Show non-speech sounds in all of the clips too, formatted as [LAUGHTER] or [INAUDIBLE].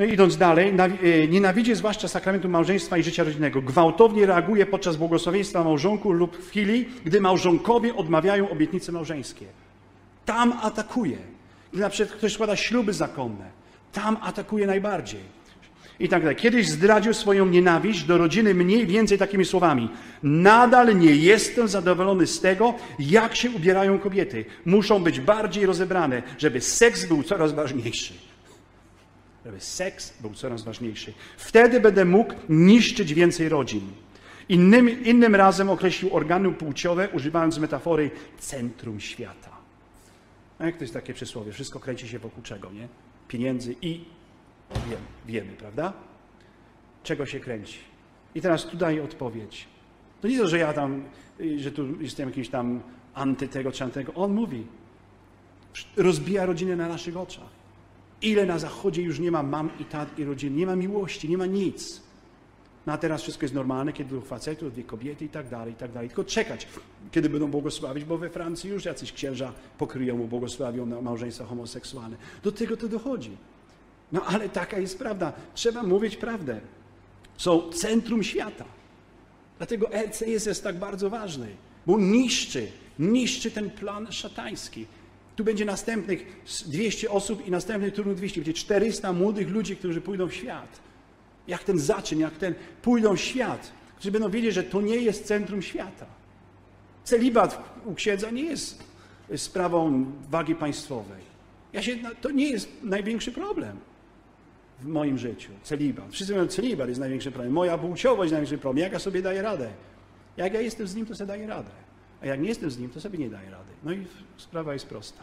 No idąc dalej, y, nienawidzi zwłaszcza sakramentu małżeństwa i życia rodzinnego. Gwałtownie reaguje podczas błogosławieństwa małżonku lub w chwili, gdy małżonkowie odmawiają obietnice małżeńskie. Tam atakuje. Gdy na przykład ktoś składa śluby zakonne, tam atakuje najbardziej. I tak dalej. Kiedyś zdradził swoją nienawiść do rodziny mniej więcej takimi słowami. Nadal nie jestem zadowolony z tego, jak się ubierają kobiety. Muszą być bardziej rozebrane, żeby seks był coraz ważniejszy. Seks był coraz ważniejszy. Wtedy będę mógł niszczyć więcej rodzin. Innym, innym razem określił organy płciowe, używając metafory centrum świata. A jak to jest takie przysłowie? Wszystko kręci się wokół czego, nie? Pieniędzy i wiemy, wiemy, prawda? Czego się kręci? I teraz tu daję odpowiedź. To nie to, że ja tam, y, że tu jestem jakimś tam anty tego czy antego. On mówi, rozbija rodzinę na naszych oczach. Ile na zachodzie już nie ma mam i tat i rodziny, nie ma miłości, nie ma nic. No a teraz wszystko jest normalne, kiedy dwóch facetów, dwie kobiety i tak dalej, i tak dalej. Tylko czekać, kiedy będą błogosławić, bo we Francji już jacyś księża pokryją mu, błogosławią małżeństwa homoseksualne. Do tego to dochodzi. No ale taka jest prawda. Trzeba mówić prawdę. Są centrum świata. Dlatego LCS jest tak bardzo ważny, bo niszczy, niszczy ten plan szatański. Tu będzie następnych 200 osób i następnych trudnych 200. Będzie 400 młodych ludzi, którzy pójdą w świat. Jak ten zaczyn, jak ten pójdą w świat, którzy będą wiedzieć, że to nie jest centrum świata. Celibat u księdza nie jest sprawą wagi państwowej. Ja się, to nie jest największy problem w moim życiu. Celibat. Wszyscy mówią, celibat jest największy problem. Moja płciowość jest największy problem. Jak ja sobie daję radę? Jak ja jestem z nim, to sobie daję radę. A jak nie jestem z nim, to sobie nie daję rady. No i sprawa jest prosta.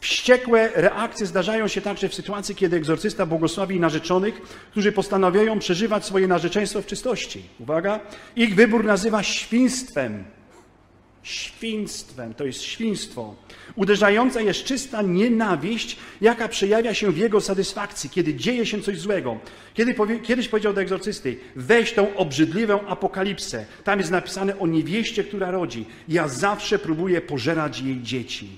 Wściekłe reakcje zdarzają się także w sytuacji, kiedy egzorcysta błogosławi narzeczonych, którzy postanawiają przeżywać swoje narzeczeństwo w czystości. Uwaga, ich wybór nazywa świństwem. Świństwem, to jest świństwo. Uderzająca jest czysta nienawiść, jaka przejawia się w jego satysfakcji, kiedy dzieje się coś złego. Kiedy powie, kiedyś powiedział do egzorcysty, weź tą obrzydliwą apokalipsę. Tam jest napisane o niewieście, która rodzi. Ja zawsze próbuję pożerać jej dzieci.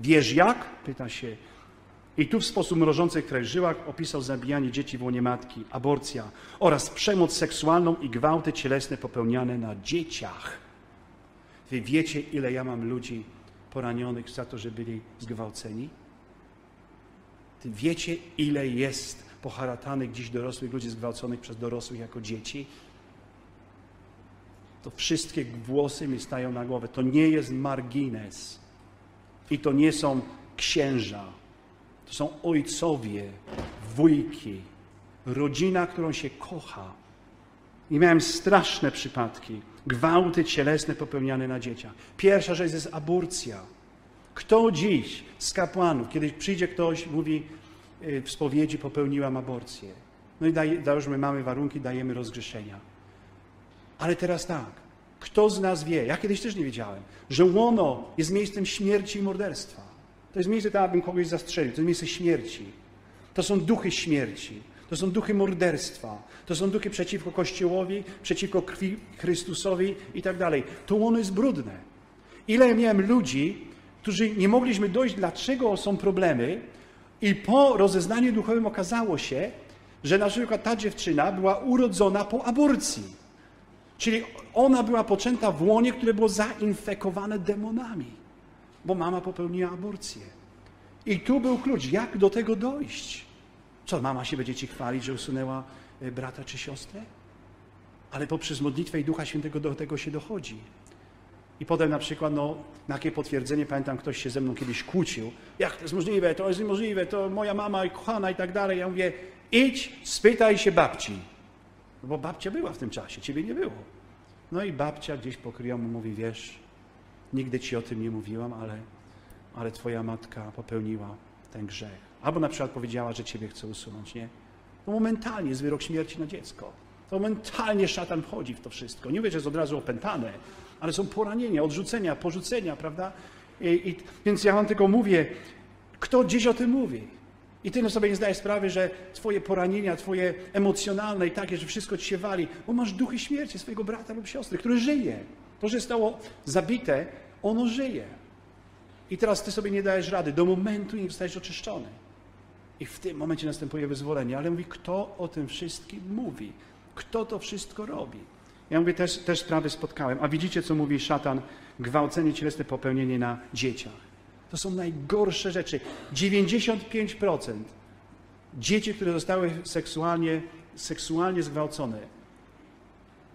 Wiesz jak? Pyta się. I tu w sposób mrożący krew żyłach opisał zabijanie dzieci w łonie matki, aborcja oraz przemoc seksualną i gwałty cielesne popełniane na dzieciach. Wy wiecie, ile ja mam ludzi poranionych za to, że byli zgwałceni? Wiecie, ile jest poharatanych dziś dorosłych ludzi zgwałconych przez dorosłych jako dzieci? To wszystkie włosy mi stają na głowę. To nie jest margines. I to nie są księża. To są ojcowie, wujki, rodzina, którą się kocha. I miałem straszne przypadki. Gwałty cielesne popełniane na dzieciach. Pierwsza rzecz jest aborcja. Kto dziś z kapłanów, kiedy przyjdzie ktoś, mówi y, w spowiedzi popełniłam aborcję. No i daj, już my mamy warunki, dajemy rozgrzeszenia. Ale teraz tak, kto z nas wie, ja kiedyś też nie wiedziałem, że łono jest miejscem śmierci i morderstwa. To jest miejsce, tam abym kogoś zastrzelił, to jest miejsce śmierci. To są duchy śmierci. To są duchy morderstwa. To są duchy przeciwko Kościołowi, przeciwko krwi Chrystusowi i tak dalej. To łono jest brudne. Ile miałem ludzi, którzy nie mogliśmy dojść, dlaczego są problemy i po rozeznaniu duchowym okazało się, że na przykład ta dziewczyna była urodzona po aborcji. Czyli ona była poczęta w łonie, które było zainfekowane demonami, bo mama popełniła aborcję. I tu był klucz, jak do tego dojść. Co, mama się będzie ci chwalić, że usunęła e, brata czy siostrę? Ale poprzez modlitwę i Ducha Świętego do tego się dochodzi. I potem na przykład, no, na jakie potwierdzenie, pamiętam, ktoś się ze mną kiedyś kłócił. Jak to jest możliwe, to jest niemożliwe, to moja mama kochana i tak dalej. Ja mówię, idź, spytaj się babci. No bo babcia była w tym czasie, ciebie nie było. No i babcia gdzieś pokryła mu, mówi, wiesz, nigdy ci o tym nie mówiłam, ale, ale twoja matka popełniła ten grzech. Albo na przykład powiedziała, że ciebie chce usunąć, nie? To momentalnie jest wyrok śmierci na dziecko. To momentalnie szatan wchodzi w to wszystko. Nie mówię, że jest od razu opętane, ale są poranienia, odrzucenia, porzucenia, prawda? I, i, więc ja wam tylko mówię, kto dziś o tym mówi? I ty sobie nie zdajesz sprawy, że twoje poranienia, twoje emocjonalne i takie, że wszystko ci się wali, bo masz duchy śmierci swojego brata lub siostry, który żyje. To, że zostało zabite, ono żyje. I teraz ty sobie nie dajesz rady do momentu, nie zostajesz oczyszczony. I w tym momencie następuje wyzwolenie. Ale mówi, kto o tym wszystkim mówi? Kto to wszystko robi? Ja mówię, też, też sprawy spotkałem. A widzicie, co mówi szatan? Gwałcenie cielesne, popełnienie na dzieciach. To są najgorsze rzeczy. 95% dzieci, które zostały seksualnie, seksualnie zgwałcone,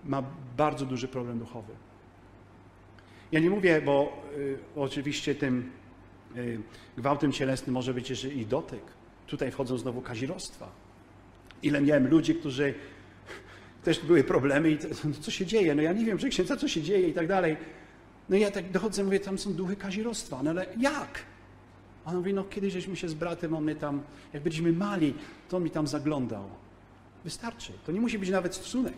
ma bardzo duży problem duchowy. Ja nie mówię, bo y, oczywiście tym y, gwałtem cielesnym może być jeszcze i dotyk. Tutaj wchodzą znowu kazirostwa. Ile miałem ludzi, którzy też były problemy i no co się dzieje? No ja nie wiem, że księdza, co się dzieje i tak dalej. No i ja tak dochodzę, mówię, tam są duchy kazirostwa. No ale jak? A on mówi, no kiedyś żeśmy się z bratem, on mnie tam, jak byliśmy mali, to on mi tam zaglądał. Wystarczy. To nie musi być nawet stosunek.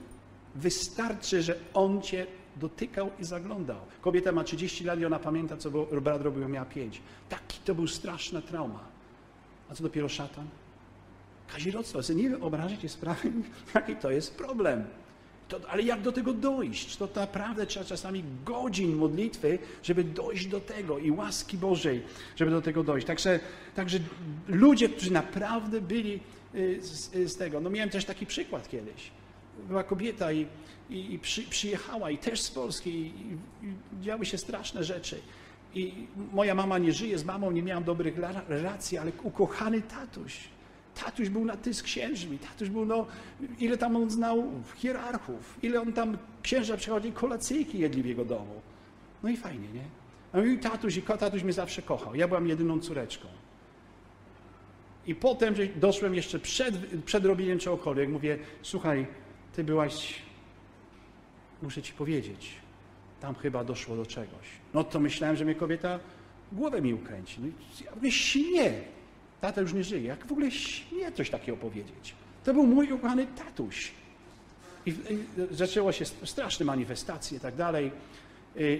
Wystarczy, że on cię dotykał i zaglądał. Kobieta ma 30 lat i ona pamięta, co brat robił, miała 5. Taki to był straszna trauma. A co dopiero szatan? Kazirodztwo. Sobie nie wyobrażacie sprawy, [LAUGHS] jaki to jest problem. To, ale jak do tego dojść? To naprawdę trzeba czasami godzin modlitwy, żeby dojść do tego i łaski Bożej, żeby do tego dojść. Także, także ludzie, którzy naprawdę byli y, z, z tego. No miałem też taki przykład kiedyś. Była kobieta i, i, i przy, przyjechała i też z Polski i, i działy się straszne rzeczy. I moja mama nie żyje, z mamą nie miałam dobrych relacji, ale ukochany tatuś Tatuś był na ty z księżmi, tatuś był, no, ile tam on znał hierarchów, ile on tam, księża przychodzi, kolacyjki jedli w jego domu. No i fajnie, nie? A i tatuś, i tatuś mnie zawsze kochał. Ja byłam jedyną córeczką. I potem doszłem jeszcze przed, przed robieniem czegokolwiek, mówię, słuchaj, ty byłaś, muszę ci powiedzieć, tam chyba doszło do czegoś. No to myślałem, że mnie kobieta głowę mi ukręci. No, ja mówię, nie, Tata już nie żyje. Jak w ogóle śmie coś takiego powiedzieć? To był mój ukochany tatuś. I, zaczęło się straszne manifestacje i tak dalej.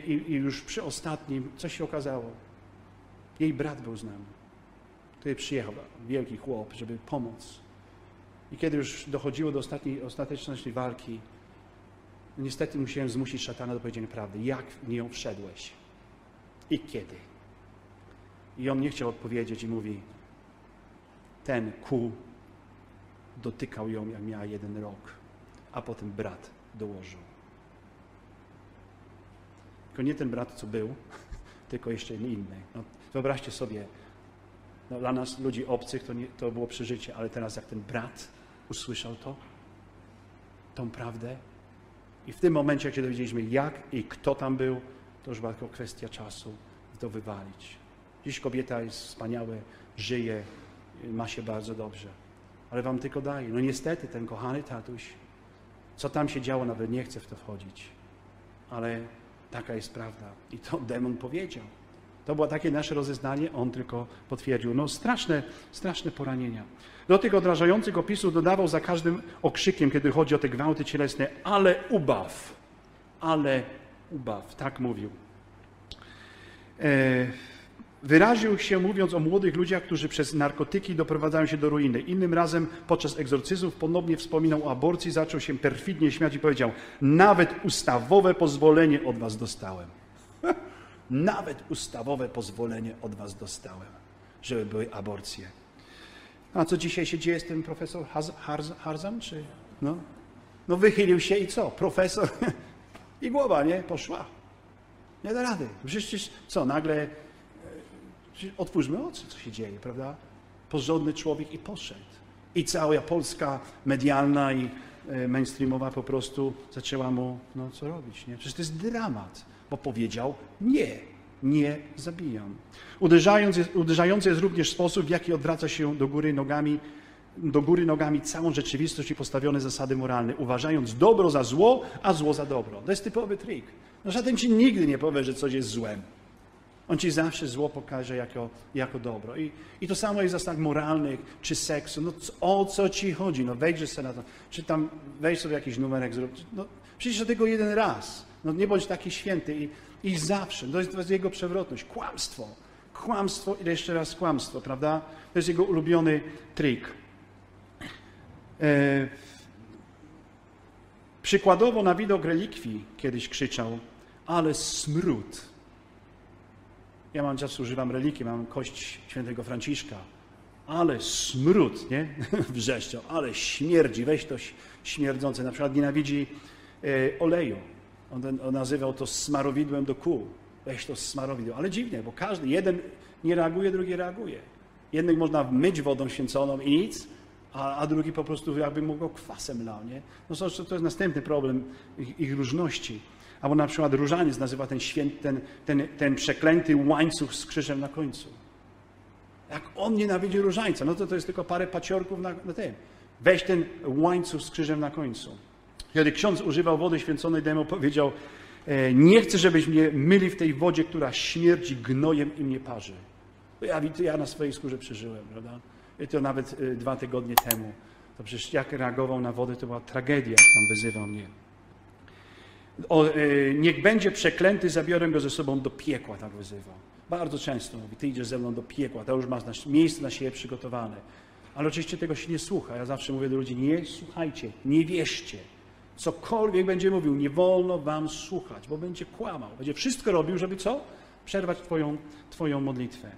I, I, już przy ostatnim, coś się okazało. Jej brat był z nami. Tutaj przyjechał wielki chłop, żeby pomóc. I kiedy już dochodziło do ostatniej, ostateczności walki, niestety musiałem zmusić szatana do powiedzenia prawdy. Jak w nią wszedłeś? I kiedy? I on nie chciał odpowiedzieć i mówi, ten kół dotykał ją, jak miała jeden rok, a potem brat dołożył. Tylko nie ten brat, co był, [LAUGHS] tylko jeszcze inny. No, wyobraźcie sobie, no, dla nas, ludzi obcych, to, nie, to było przeżycie, ale teraz jak ten brat usłyszał to, tą prawdę, i w tym momencie, jak się dowiedzieliśmy, jak i kto tam był, to już była tylko kwestia czasu to wywalić. Dziś kobieta jest wspaniała, żyje, ma się bardzo dobrze. Ale wam tylko daję. No niestety ten kochany tatuś, co tam się działo, nawet nie chcę w to wchodzić. Ale taka jest prawda. I to demon powiedział. To było takie nasze rozeznanie, on tylko potwierdził. No straszne, straszne poranienia. Do tych odrażających opisów dodawał za każdym okrzykiem, kiedy chodzi o te gwałty cielesne, ale ubaw, ale ubaw, tak mówił. E Wyraził się mówiąc o młodych ludziach, którzy przez narkotyki doprowadzają się do ruiny. Innym razem podczas egzorcyzmów ponownie wspominał o aborcji, zaczął się perfidnie śmiać i powiedział: Nawet ustawowe pozwolenie od was dostałem. Nawet ustawowe pozwolenie od was dostałem, żeby były aborcje. A co dzisiaj się dzieje z tym profesor Harzam? Czy no? no wychylił się i co? Profesor [LAUGHS] i głowa, nie? Poszła. Nie da rady. Przecież co, nagle Otwórzmy oczy, co się dzieje, prawda? Porządny człowiek i poszedł. I cała Polska medialna i e, mainstreamowa po prostu zaczęła mu, no co robić, nie? Przecież to jest dramat, bo powiedział nie, nie zabijam. Uderzając jest, uderzający jest również sposób, w jaki odwraca się do góry nogami, do góry nogami całą rzeczywistość i postawione zasady moralne, uważając dobro za zło, a zło za dobro. To jest typowy trik. No żaden ci nigdy nie powie, że coś jest złem. On ci zawsze zło pokaże jako, jako dobro. I, I to samo jest w zasadach moralnych czy seksu. No o co ci chodzi? No wejdź sobie na to. Czy tam wejdź sobie jakiś numerek, zrób. No, przecież do tego jeden raz. No nie bądź taki święty i, i zawsze. To jest, to jest jego przewrotność. Kłamstwo. Kłamstwo i jeszcze raz kłamstwo, prawda? To jest jego ulubiony trik. E, przykładowo na widok relikwii kiedyś krzyczał, ale smród ja mam czas, używam religii, mam kość świętego Franciszka, ale smród, nie? [LAUGHS] Wrzeszczał, ale śmierdzi, weź to śmierdzące. Na przykład nienawidzi e, oleju. On, on nazywał to smarowidłem do kół. Weź to smarowidło. Ale dziwnie, bo każdy, jeden nie reaguje, drugi reaguje. Jednych można myć wodą święconą i nic, a, a drugi po prostu jakby mu go kwasem lał, nie? No to, to jest następny problem ich, ich różności. Albo na przykład różaniec nazywa ten, święty, ten, ten, ten przeklęty łańcuch z krzyżem na końcu. Jak on nienawidzi różańca, no to to jest tylko parę paciorków na, na tym. Weź ten łańcuch z krzyżem na końcu. Kiedy ksiądz używał wody święconej, demo powiedział, e, nie chcę, żebyś mnie myli w tej wodzie, która śmierdzi gnojem i mnie parzy. Ja, to ja na swojej skórze przeżyłem, prawda? I to nawet e, dwa tygodnie temu. To przecież jak reagował na wodę, to była tragedia, jak tam wyzywał mnie. O, e, niech będzie przeklęty, zabiorę go ze sobą do piekła, tak wyzywał. Bardzo często mówi, ty idziesz ze mną do piekła, to już masz na, miejsce na siebie przygotowane. Ale oczywiście tego się nie słucha. Ja zawsze mówię do ludzi, nie słuchajcie, nie wierzcie. Cokolwiek będzie mówił, nie wolno wam słuchać, bo będzie kłamał. Będzie wszystko robił, żeby co? Przerwać twoją, twoją modlitwę.